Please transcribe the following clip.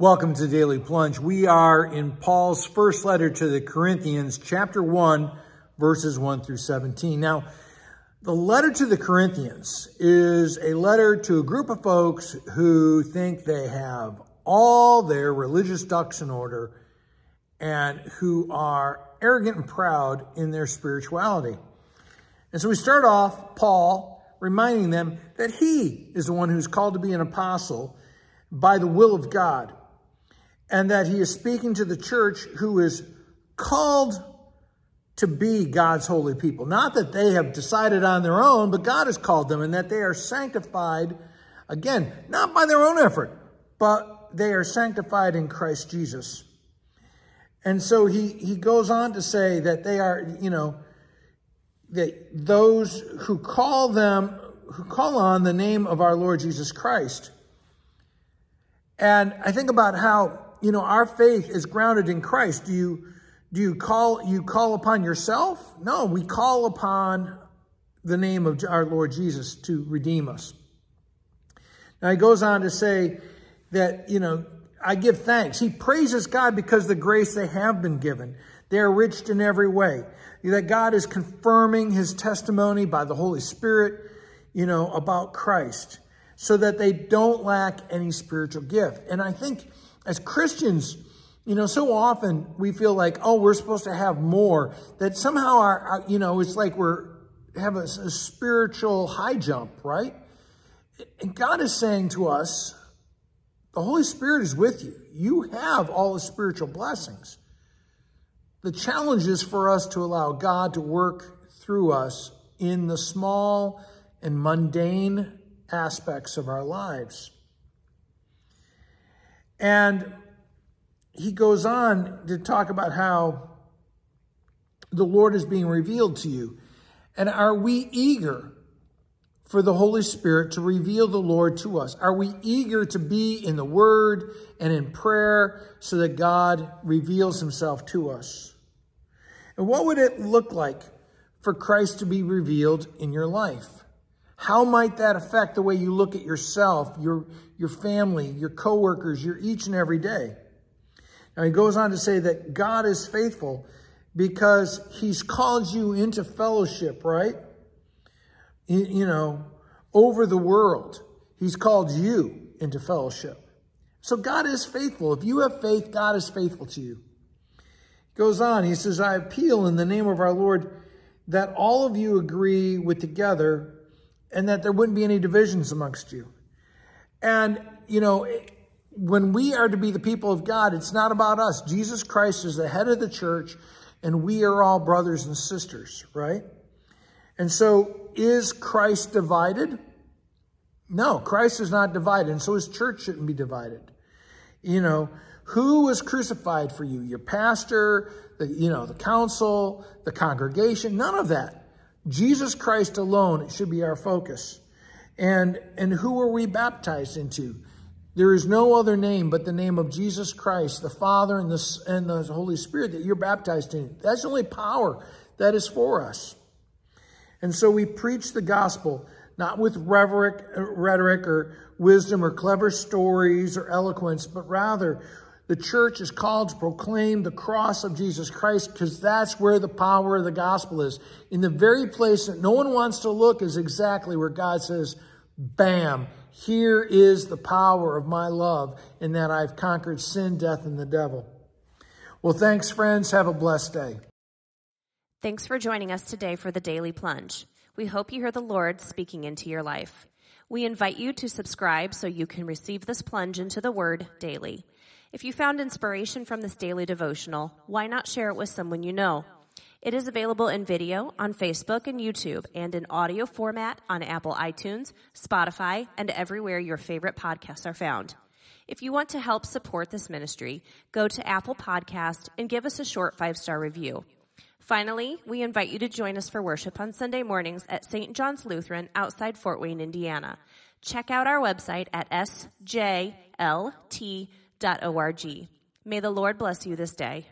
Welcome to Daily Plunge. We are in Paul's first letter to the Corinthians, chapter 1, verses 1 through 17. Now, the letter to the Corinthians is a letter to a group of folks who think they have all their religious ducks in order and who are arrogant and proud in their spirituality. And so we start off, Paul, reminding them that he is the one who's called to be an apostle by the will of God and that he is speaking to the church who is called to be God's holy people. Not that they have decided on their own, but God has called them and that they are sanctified, again, not by their own effort, but they are sanctified in Christ Jesus. And so he, he goes on to say that they are, you know, that those who call them, who call on the name of our Lord Jesus Christ. And I think about how you know, our faith is grounded in Christ. Do you, do you call, you call upon yourself? No, we call upon the name of our Lord Jesus to redeem us. Now he goes on to say that, you know, I give thanks. He praises God because the grace they have been given. They are rich in every way. That God is confirming his testimony by the Holy Spirit, you know, about Christ so that they don't lack any spiritual gift. And I think as Christians, you know, so often we feel like, oh, we're supposed to have more. That somehow our, our you know, it's like we're have a, a spiritual high jump, right? And God is saying to us, the Holy Spirit is with you. You have all the spiritual blessings. The challenge is for us to allow God to work through us in the small and mundane aspects of our lives. And he goes on to talk about how the Lord is being revealed to you. And are we eager for the Holy Spirit to reveal the Lord to us? Are we eager to be in the Word and in prayer so that God reveals himself to us? And what would it look like for Christ to be revealed in your life? How might that affect the way you look at yourself, your, your family, your coworkers, your each and every day? Now he goes on to say that God is faithful because he's called you into fellowship, right? You know, over the world. He's called you into fellowship. So God is faithful. If you have faith, God is faithful to you. He goes on, he says, I appeal in the name of our Lord that all of you agree with together and that there wouldn't be any divisions amongst you. And, you know, when we are to be the people of God, it's not about us. Jesus Christ is the head of the church, and we are all brothers and sisters, right? And so, is Christ divided? No, Christ is not divided, and so his church shouldn't be divided. You know, who was crucified for you? Your pastor, the, you know, the council, the congregation, none of that. Jesus Christ alone should be our focus. And, and who are we baptized into? There is no other name but the name of Jesus Christ, the Father and the, and the Holy Spirit that you're baptized in. That's the only power that is for us. And so we preach the gospel, not with rhetoric, rhetoric or wisdom or clever stories or eloquence, but rather the church is called to proclaim the cross of Jesus Christ because that's where the power of the gospel is. In the very place that no one wants to look is exactly where God says, bam, here is the power of my love in that I've conquered sin, death, and the devil. Well, thanks, friends. Have a blessed day. Thanks for joining us today for the Daily Plunge. We hope you hear the Lord speaking into your life. We invite you to subscribe so you can receive this plunge into the Word daily. If you found inspiration from this daily devotional, why not share it with someone you know? It is available in video on Facebook and YouTube and in audio format on Apple iTunes, Spotify, and everywhere your favorite podcasts are found. If you want to help support this ministry, go to Apple Podcast and give us a short five-star review. Finally, we invite you to join us for worship on Sunday mornings at St. John's Lutheran outside Fort Wayne, Indiana. Check out our website at sjlt.com. May the Lord bless you this day.